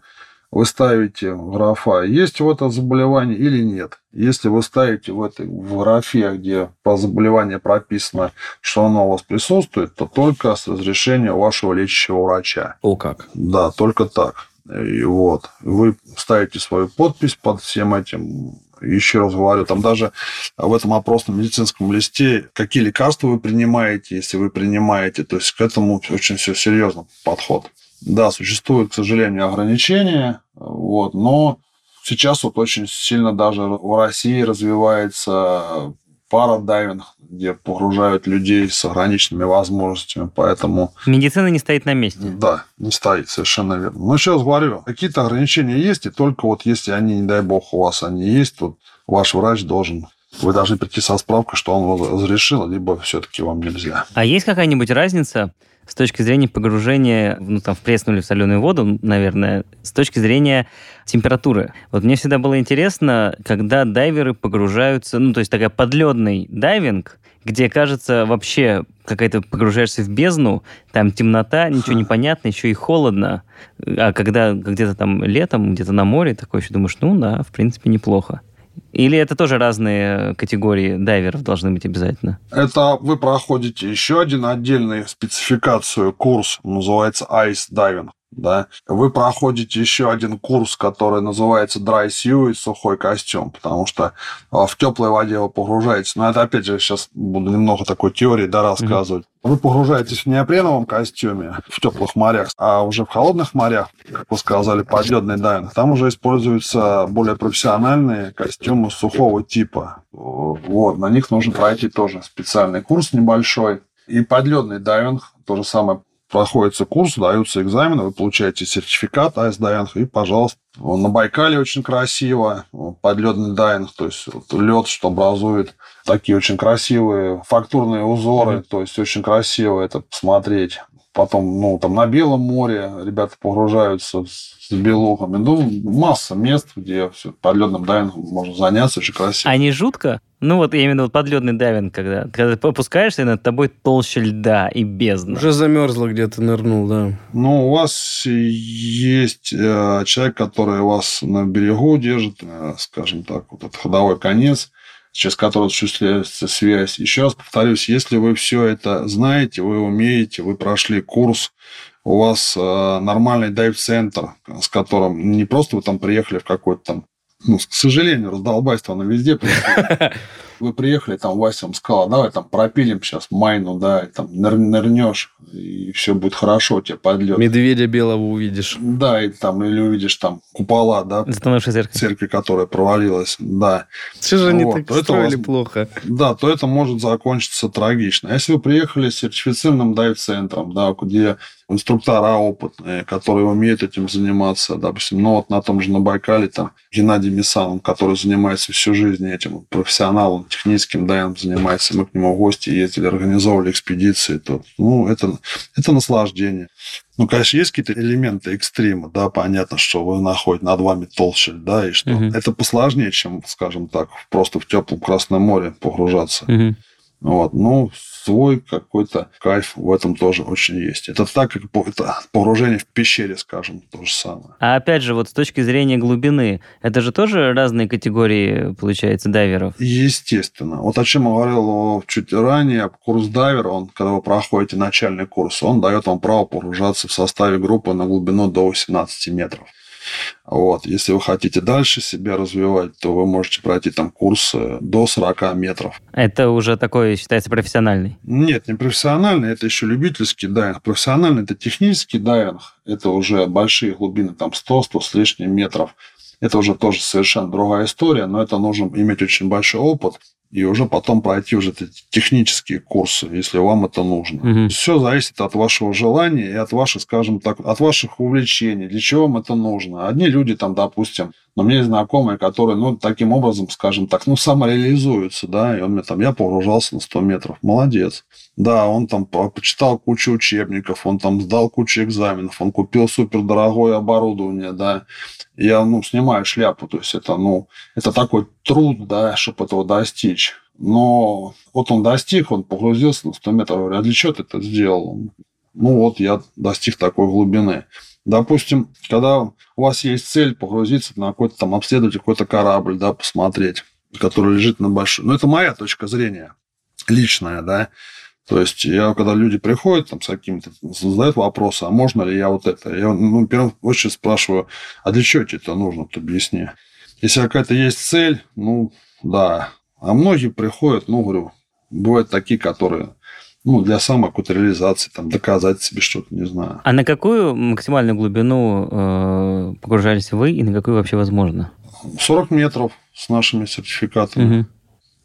вы ставите графа, есть у этого заболевание или нет. Если вы ставите в этой в графе, где по заболеванию прописано, что оно у вас присутствует, то только с разрешения вашего лечащего врача. О как? Да, только так. И вот. Вы ставите свою подпись под всем этим еще раз говорю, там даже в этом опросном медицинском листе, какие лекарства вы принимаете, если вы принимаете, то есть к этому очень все серьезно подход. Да, существуют, к сожалению, ограничения, вот, но сейчас вот очень сильно даже в России развивается парадайвинг, где погружают людей с ограниченными возможностями, поэтому... Медицина не стоит на месте. Да, не стоит, совершенно верно. Но сейчас говорю, какие-то ограничения есть, и только вот если они, не дай бог, у вас они есть, вот ваш врач должен вы должны прийти со справкой, что он разрешил, либо все-таки вам нельзя. А есть какая-нибудь разница с точки зрения погружения ну, там, в пресную или в соленую воду, наверное, с точки зрения температуры. Вот мне всегда было интересно, когда дайверы погружаются, ну, то есть такая подледный дайвинг, где, кажется, вообще какая-то погружаешься в бездну, там темнота, ничего не понятно, еще и холодно. А когда где-то там летом, где-то на море, такой еще думаешь, ну да, в принципе, неплохо. Или это тоже разные категории дайверов должны быть обязательно? Это вы проходите еще один отдельный спецификацию, курс, называется Ice Diving да, вы проходите еще один курс, который называется Dry Suit, сухой костюм, потому что а, в теплой воде вы погружаетесь. Но это, опять же, сейчас буду немного такой теории да, рассказывать. Mm-hmm. Вы погружаетесь в неопреновом костюме в теплых морях, а уже в холодных морях, как вы сказали, подледный дайвинг, там уже используются более профессиональные костюмы сухого типа. Вот, на них нужно пройти тоже специальный курс небольшой. И подледный дайвинг, то же самое проходится курс, даются экзамены, вы получаете сертификат Ice Diving, и, пожалуйста, на Байкале очень красиво, подледный дайинг, то есть вот лед, что образует такие очень красивые фактурные узоры, mm-hmm. то есть очень красиво это посмотреть. Потом, ну, там на Белом море ребята погружаются с белухами. Ну, масса мест, где все подледным дайвингом можно заняться, очень красиво. А не жутко? Ну, вот именно вот подледный дайвинг, когда, когда ты опускаешься, и над тобой толще льда и бездна. Уже замерзло где-то, нырнул, да. Ну, у вас есть э, человек, который вас на берегу держит, э, скажем так, вот этот ходовой конец, через который осуществляется связь. Еще раз повторюсь, если вы все это знаете, вы умеете, вы прошли курс, у вас э, нормальный дайв-центр, с которым не просто вы там приехали в какой-то там, ну, к сожалению, раздолбайство, оно везде. Вы приехали, там Вася вам сказал, давай там пропилим сейчас майну, да, и там нырнешь, и все будет хорошо, тебе подлет. Медведя белого увидишь. Да, и там, или увидишь там купола, да. Затонувшей церкви. Церкви, которая провалилась, да. Все же они вот. так строили вас, плохо. Да, то это может закончиться трагично. А если вы приехали с сертифицированным дайв-центром, да, где инструктора опытные, которые умеют этим заниматься, допустим, ну вот на том же на Байкале там Геннадий Мисанов, который занимается всю жизнь этим, профессионалом техническим дайвом занимается, мы к нему в гости ездили, организовывали экспедиции, то, ну, это, это наслаждение. Ну, конечно, есть какие-то элементы экстрима, да, понятно, что вы находите над вами толще да, и что угу. это посложнее, чем, скажем так, просто в теплом Красном море погружаться. Угу. Вот, ну, свой какой-то кайф в этом тоже очень есть. Это так, как это погружение в пещере, скажем, то же самое. А опять же, вот с точки зрения глубины, это же тоже разные категории, получается, дайверов? Естественно. Вот о чем я говорил чуть ранее, курс дайвера, он, когда вы проходите начальный курс, он дает вам право погружаться в составе группы на глубину до 18 метров. Вот. Если вы хотите дальше себя развивать, то вы можете пройти там курсы до 40 метров. Это уже такой считается профессиональный? Нет, не профессиональный, это еще любительский дайвинг. Профессиональный – это технический дайвинг, это уже большие глубины, там 100-100 с лишним метров. Это уже тоже совершенно другая история, но это нужно иметь очень большой опыт и уже потом пройти уже эти технические курсы, если вам это нужно. Угу. Все зависит от вашего желания и от ваших, скажем так, от ваших увлечений, для чего вам это нужно. Одни люди там, допустим, но мне есть знакомые, которые, ну, таким образом, скажем так, ну, самореализуются, да, и он мне там, я погружался на 100 метров, молодец. Да, он там почитал кучу учебников, он там сдал кучу экзаменов, он купил супердорогое оборудование, да, я, ну, снимаю шляпу, то есть это, ну, это такой труд, да, чтобы этого достичь. Но вот он достиг, он погрузился на 100 метров. А для чего ты это сделал? Ну, вот я достиг такой глубины. Допустим, когда у вас есть цель погрузиться на какой-то там, обследовать какой-то корабль, да, посмотреть, который лежит на большой... Ну, это моя точка зрения, личная, да. То есть, я, когда люди приходят там, с какими-то, задают вопросы, а можно ли я вот это? Я, ну, в первую очередь спрашиваю, а для чего тебе это нужно, ты объясни. Если какая-то есть цель, ну, да. А многие приходят, ну, говорю, бывают такие, которые ну, для реализации, там, доказать себе что-то, не знаю. А на какую максимальную глубину э, погружались вы и на какую вообще возможно? 40 метров с нашими сертификатами. Угу.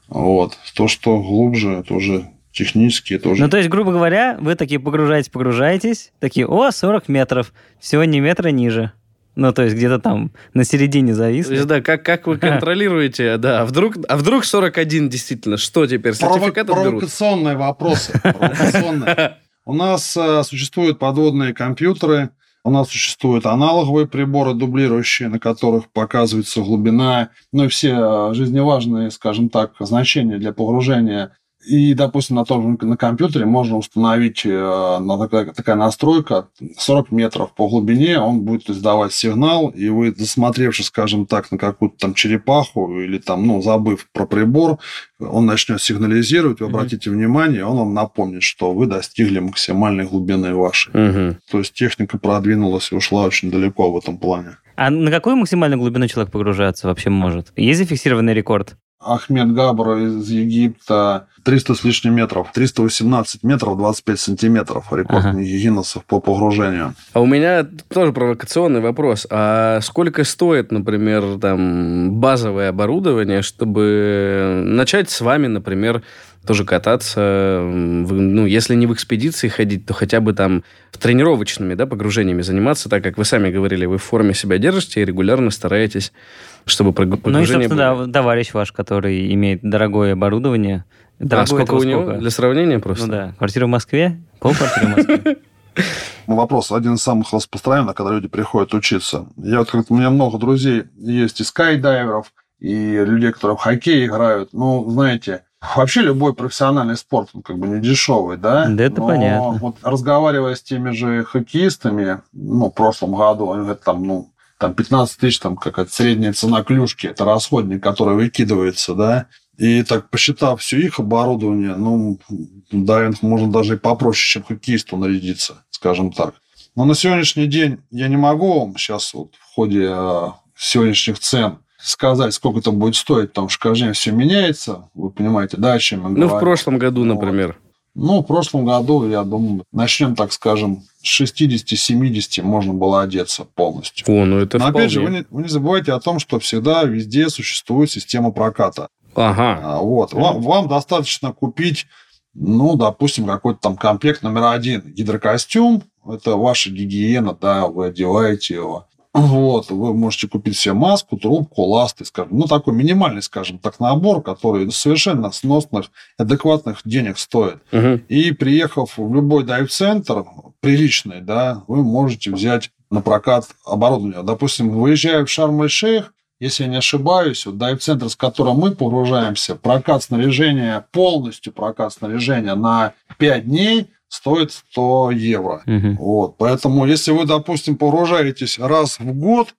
Вот. То, что глубже, это уже технические тоже. Ну, то есть, грубо говоря, вы такие погружаетесь, погружаетесь, такие, о, 40 метров, всего не метра ниже. Ну, то есть где-то там на середине зависли. То есть, да, как, как вы контролируете, да, а вдруг, а вдруг 41 действительно, что теперь, сертификат Прово- Провокационные вопросы, У нас э, существуют подводные компьютеры, у нас существуют аналоговые приборы, дублирующие, на которых показывается глубина, ну и все э, жизневажные, скажем так, значения для погружения и, допустим, на том же на компьютере можно установить э, на такая, такая настройка 40 метров по глубине, он будет издавать сигнал, и вы, досмотревшись, скажем так, на какую-то там черепаху или там, ну, забыв про прибор, он начнет сигнализировать, вы mm-hmm. обратите внимание, он вам напомнит, что вы достигли максимальной глубины вашей. Mm-hmm. То есть техника продвинулась и ушла очень далеко в этом плане. А на какую максимальную глубину человек погружаться вообще может? Есть зафиксированный рекорд? Ахмед Габр из Египта 300 с лишним метров, 318 метров 25 сантиметров рекорд ага. Гиннесов по погружению. А у меня тоже провокационный вопрос. А сколько стоит, например, там базовое оборудование, чтобы начать с вами, например, тоже кататься, ну, если не в экспедиции ходить, то хотя бы там в тренировочными, да, погружениями заниматься, так как вы сами говорили, вы в форме себя держите и регулярно стараетесь, чтобы погружение Ну и, собственно, было... да, товарищ ваш, который имеет дорогое оборудование, Дорогой а сколько у него? Сколько? Для сравнения просто? Ну да. Квартира в Москве, полквартиры в Москве. Ну, вопрос один из самых распространенных, когда люди приходят учиться. Я вот как-то, у меня много друзей есть и скайдайверов, и людей, которые в хоккей играют. Ну, знаете, вообще любой профессиональный спорт, он как бы не дешевый, да? Да, это Но понятно. Вот разговаривая с теми же хоккеистами, ну, в прошлом году, они говорят, там, ну, там 15 тысяч, там какая-то средняя цена клюшки, это расходник, который выкидывается, да, и так посчитав все их оборудование, ну, дайвинг можно даже и попроще, чем хоккеисту нарядиться, скажем так. Но на сегодняшний день я не могу вам сейчас вот в ходе э, сегодняшних цен сказать, сколько это будет стоить, потому что каждый день все меняется. Вы понимаете, да, о чем я говорю? Ну, в прошлом году, например. Ну, в прошлом году, я думаю, начнем, так скажем, с 60-70 можно было одеться полностью. О, ну это Но вполне. опять же, вы не, вы не забывайте о том, что всегда везде существует система проката. Ага. А, вот. Вам, вам достаточно купить, ну, допустим, какой-то там комплект номер один. Гидрокостюм, это ваша гигиена, да, вы одеваете его. Вот, вы можете купить себе маску, трубку, ласты, скажем, ну, такой минимальный, скажем так, набор, который совершенно сносных, адекватных денег стоит. Угу. И приехав в любой дайв-центр, приличный, да, вы можете взять на прокат оборудование. Допустим, выезжая в Шарм-эль-Шейх, если я не ошибаюсь, вот дайв-центр, с которым мы погружаемся, прокат снаряжения, полностью прокат снаряжения на 5 дней стоит 100 евро. Угу. Вот. Поэтому, если вы, допустим, погружаетесь раз в год,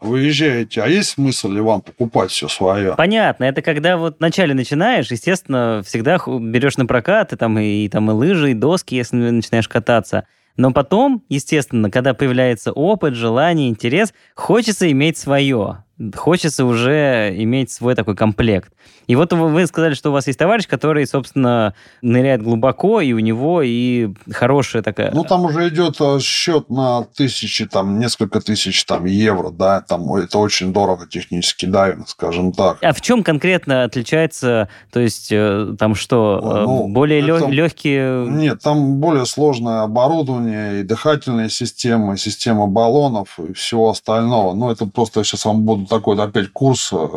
выезжаете, а есть смысл ли вам покупать все свое? Понятно, это когда вот вначале начинаешь, естественно, всегда берешь на прокат, и там и, и, там и лыжи, и доски, если начинаешь кататься. Но потом, естественно, когда появляется опыт, желание, интерес, хочется иметь свое хочется уже иметь свой такой комплект. И вот вы сказали, что у вас есть товарищ, который, собственно, ныряет глубоко, и у него и хорошая такая... Ну, там уже идет э, счет на тысячи, там, несколько тысяч там, евро, да, там это очень дорого технически дайвинг, скажем так. А в чем конкретно отличается, то есть, э, там что, э, ну, более это... легкие... Нет, там более сложное оборудование, и дыхательные системы, система баллонов, и всего остального. Ну, это просто я сейчас вам буду такой опять курс э,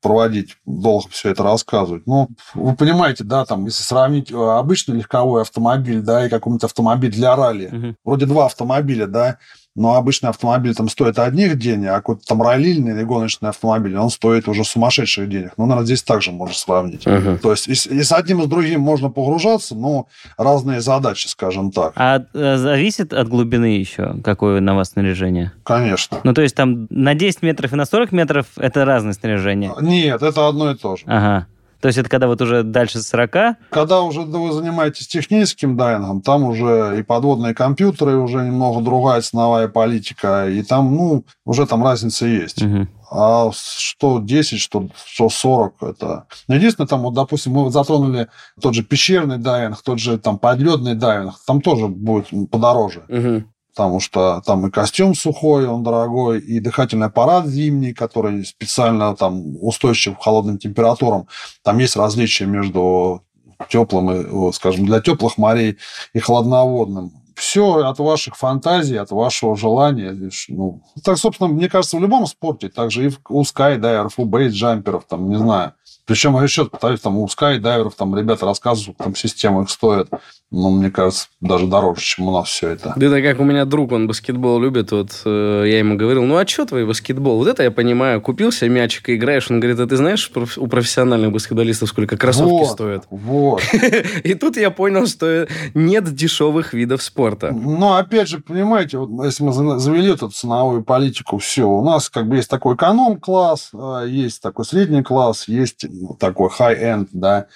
проводить, долго все это рассказывать. Ну, вы понимаете, да, там, если сравнить э, обычный легковой автомобиль, да, и какой-нибудь автомобиль для ралли, угу. вроде два автомобиля, да, но обычный автомобиль там стоит одних денег, а какой-то там раллильный или гоночный автомобиль, он стоит уже сумасшедших денег. Ну, наверное, здесь также можно сравнить. Uh-huh. То есть и, и с одним и с другим можно погружаться, но разные задачи, скажем так. А э, зависит от глубины еще, какое на вас снаряжение? Конечно. Ну, то есть там на 10 метров и на 40 метров это разное снаряжение? Нет, это одно и то же. Ага. То есть это когда вот уже дальше 40? Когда уже вы занимаетесь техническим дайвингом, там уже и подводные компьютеры, уже немного другая ценовая политика, и там, ну, уже там разница есть. Угу. А что 10, что, что 40, это... Единственное, там, вот, допустим, мы затронули тот же пещерный дайвинг, тот же там подледный дайвинг, там тоже будет подороже. Угу потому что там и костюм сухой, он дорогой, и дыхательный аппарат зимний, который специально там устойчив к холодным температурам. Там есть различия между теплым, скажем, для теплых морей и холодноводным. Все от ваших фантазий, от вашего желания. Ну, так, собственно, мне кажется, в любом спорте, также и у скайдайверов, у бейсджамперов, там, не знаю. Причем, я еще повторюсь, там у скайдайверов, там ребята рассказывают, там система их стоит ну, мне кажется, даже дороже, чем у нас все это. Да это как у меня друг, он баскетбол любит, вот э, я ему говорил, ну а что твой баскетбол? Вот это я понимаю, купился мячик и играешь, он говорит, а ты знаешь, у профессиональных баскетболистов сколько кроссовки вот, стоят? Вот. И тут я понял, что нет дешевых видов спорта. Ну, опять же, понимаете, вот если мы завели эту ценовую политику, все, у нас как бы есть такой эконом-класс, а, есть такой средний класс, есть такой high-end, да,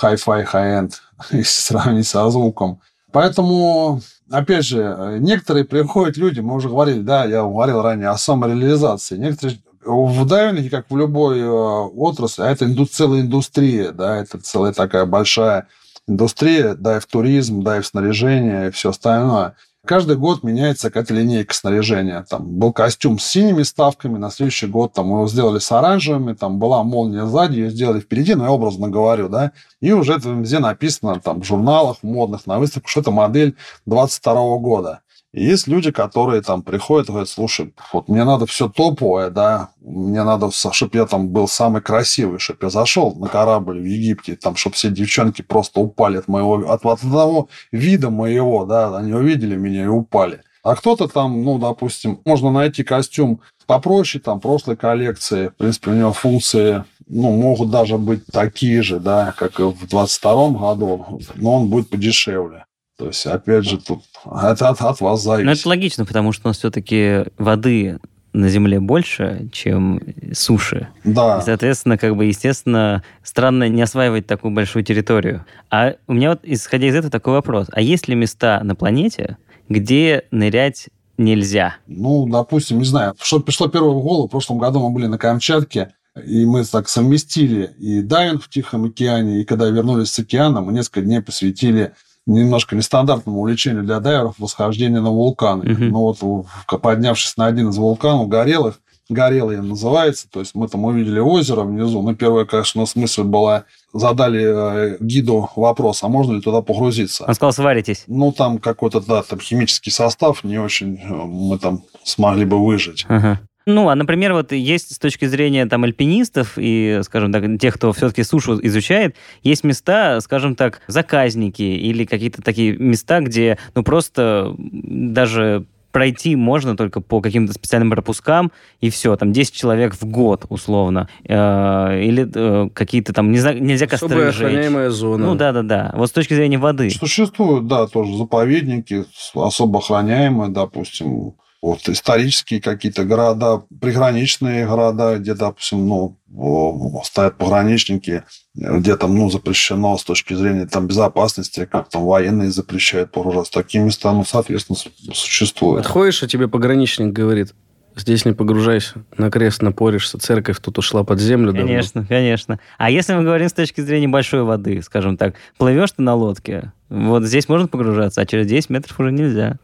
high-fi, high-end, если сравнить со звуком. Поэтому, опять же, некоторые приходят люди, мы уже говорили, да, я говорил ранее о самореализации. Некоторые в дайвинге, как в любой э, отрасли, а это целая индустрия, да, это целая такая большая индустрия, дайв-туризм, дайв-снаряжение и все остальное. Каждый год меняется какая-то линейка снаряжения. Там был костюм с синими ставками, на следующий год там его сделали с оранжевыми, там была молния сзади, ее сделали впереди, но я образно говорю, да, и уже это везде написано там в журналах модных, на выставках, что это модель 22 года. Есть люди, которые там приходят и говорят, слушай, вот мне надо все топовое, да, мне надо, чтобы я там был самый красивый, чтобы я зашел на корабль в Египте, там, чтобы все девчонки просто упали от моего, от, от одного вида моего, да, они увидели меня и упали. А кто-то там, ну, допустим, можно найти костюм попроще, там, прошлой коллекции. В принципе, у него функции, ну, могут даже быть такие же, да, как и в 22 году, но он будет подешевле. То есть, опять же, тут это от, от вас зависит. Ну, это логично, потому что у нас все-таки воды на Земле больше, чем суши. Да. И, соответственно, как бы, естественно, странно не осваивать такую большую территорию. А у меня вот, исходя из этого, такой вопрос. А есть ли места на планете, где нырять нельзя? Ну, допустим, не знаю, что пришло первое в голову, в прошлом году мы были на Камчатке, и мы так совместили и дайвинг в Тихом океане, и когда вернулись с океана, мы несколько дней посвятили немножко нестандартному увлечению для дайверов восхождение на вулканы. Угу. Ну вот, поднявшись на один из вулканов горелых, Горелый называется, то есть мы там увидели озеро внизу. Ну, первая, конечно, смысл была, задали э, гиду вопрос, а можно ли туда погрузиться? Он сказал, сваритесь. Ну, там какой-то, да, там химический состав, не очень э, мы там смогли бы выжить. Ага. Ну, а, например, вот есть с точки зрения там альпинистов и, скажем так, тех, кто все-таки сушу изучает, есть места, скажем так, заказники или какие-то такие места, где, ну, просто даже пройти можно только по каким-то специальным пропускам, и все, там 10 человек в год, условно. Э, или э, какие-то там, не знаю, нельзя костры охраняемая зона. Ну, да-да-да. Вот с точки зрения воды. Существуют, да, тоже заповедники, особо охраняемые, допустим, вот исторические какие-то города, приграничные города, где, допустим, ну, стоят пограничники, где там, ну, запрещено с точки зрения там безопасности, как там военные запрещают погружаться. Такие места, ну, соответственно, существуют. Отходишь, а тебе пограничник говорит, здесь не погружайся, на крест напоришься, церковь тут ушла под землю. Конечно, давно. конечно. А если мы говорим с точки зрения большой воды, скажем так, плывешь ты на лодке, вот здесь можно погружаться, а через 10 метров уже нельзя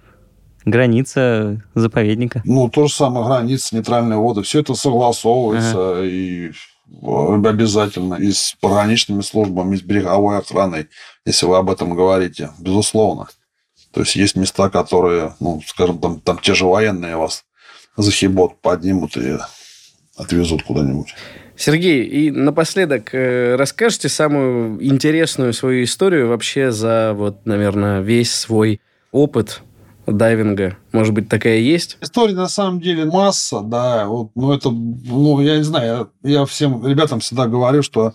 граница заповедника. Ну, то же самое, граница, нейтральные воды. Все это согласовывается ага. и обязательно и с пограничными службами, и с береговой охраной, если вы об этом говорите, безусловно. То есть есть места, которые, ну, скажем, там, там те же военные вас за хибот поднимут и отвезут куда-нибудь. Сергей, и напоследок э, расскажите самую интересную свою историю вообще за, вот, наверное, весь свой опыт дайвинга? Может быть, такая есть? История на самом деле масса, да. Вот, ну, это, ну, я не знаю, я, я всем ребятам всегда говорю, что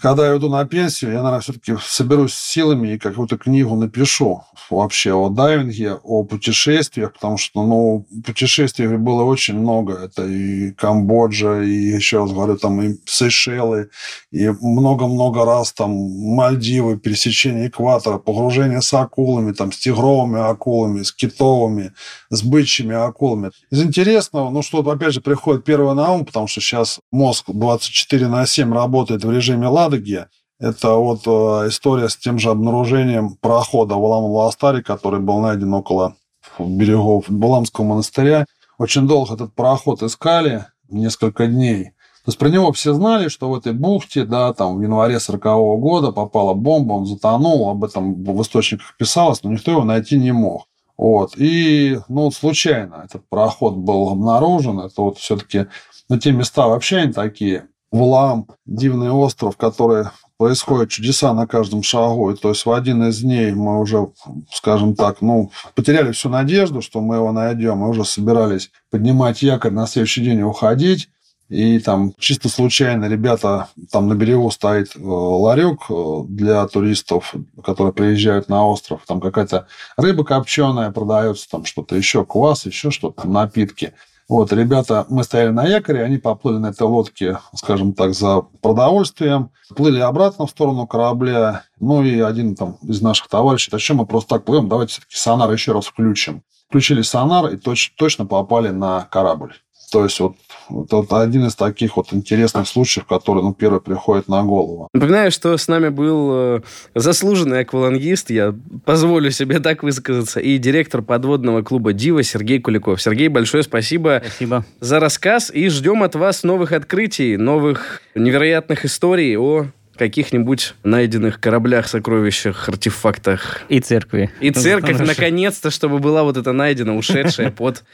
когда я иду на пенсию, я, наверное, все-таки соберусь силами и какую-то книгу напишу вообще о дайвинге, о путешествиях, потому что, ну, путешествий было очень много. Это и Камбоджа, и еще раз говорю, там и Сейшелы, и много-много раз там Мальдивы, пересечение экватора, погружение с акулами, там, с тигровыми акулами, с китовыми, с бычьими акулами. Из интересного, ну, что, опять же, приходит первое на ум, потому что сейчас мозг 24 на 7 работает в режиме Ладоге. Это вот э, история с тем же обнаружением прохода в Алам-Астаре, который был найден около берегов Баламского монастыря. Очень долго этот пароход искали, несколько дней. То есть про него все знали, что в этой бухте, да, там в январе 40 -го года попала бомба, он затонул, об этом в источниках писалось, но никто его найти не мог. Вот. И, ну, случайно этот пароход был обнаружен. Это вот все-таки, ну, те места вообще они такие Валаам, дивный остров, который происходят чудеса на каждом шагу. И то есть в один из дней мы уже, скажем так, ну, потеряли всю надежду, что мы его найдем. Мы уже собирались поднимать якорь на следующий день уходить. И там чисто случайно ребята, там на берегу стоит э, ларек э, для туристов, которые приезжают на остров. Там какая-то рыба копченая продается, там что-то еще, квас, еще что-то, напитки. Вот, ребята, мы стояли на якоре, они поплыли на этой лодке, скажем так, за продовольствием, плыли обратно в сторону корабля, ну и один там из наших товарищей, а что мы просто так плывем, давайте все-таки сонар еще раз включим. Включили сонар и точ- точно попали на корабль. То есть вот вот это один из таких вот интересных случаев, который, ну, первый приходит на голову. Напоминаю, что с нами был э, заслуженный аквалангист, я позволю себе так высказаться, и директор подводного клуба «Дива» Сергей Куликов. Сергей, большое спасибо, спасибо за рассказ, и ждем от вас новых открытий, новых невероятных историй о каких-нибудь найденных кораблях, сокровищах, артефактах. И церкви. И церковь, наконец-то, чтобы была вот эта найдена, ушедшая под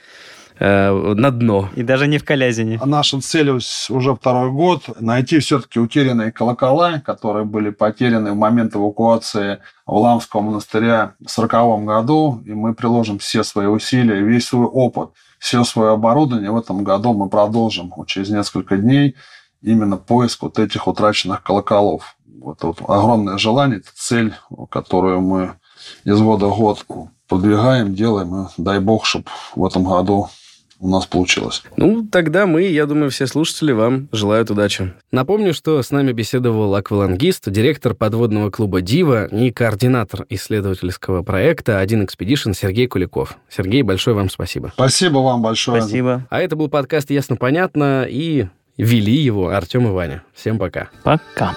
э, на дно. И даже не в Калязине. Наша цель уже второй год найти все-таки утерянные колокола, которые были потеряны в момент эвакуации Вламского монастыря в 1940 году. И мы приложим все свои усилия, весь свой опыт, все свое оборудование в этом году мы продолжим через несколько дней именно поиск вот этих утраченных колоколов. Вот, вот огромное желание, это цель, которую мы из года в год продвигаем, делаем. И дай бог, чтобы в этом году у нас получилось. Ну, тогда мы, я думаю, все слушатели вам желают удачи. Напомню, что с нами беседовал аквалангист, директор подводного клуба «Дива» и координатор исследовательского проекта «Один экспедишн» Сергей Куликов. Сергей, большое вам спасибо. Спасибо вам большое. Спасибо. А это был подкаст «Ясно-понятно» и вели его Артем и Ваня. Всем пока. Пока.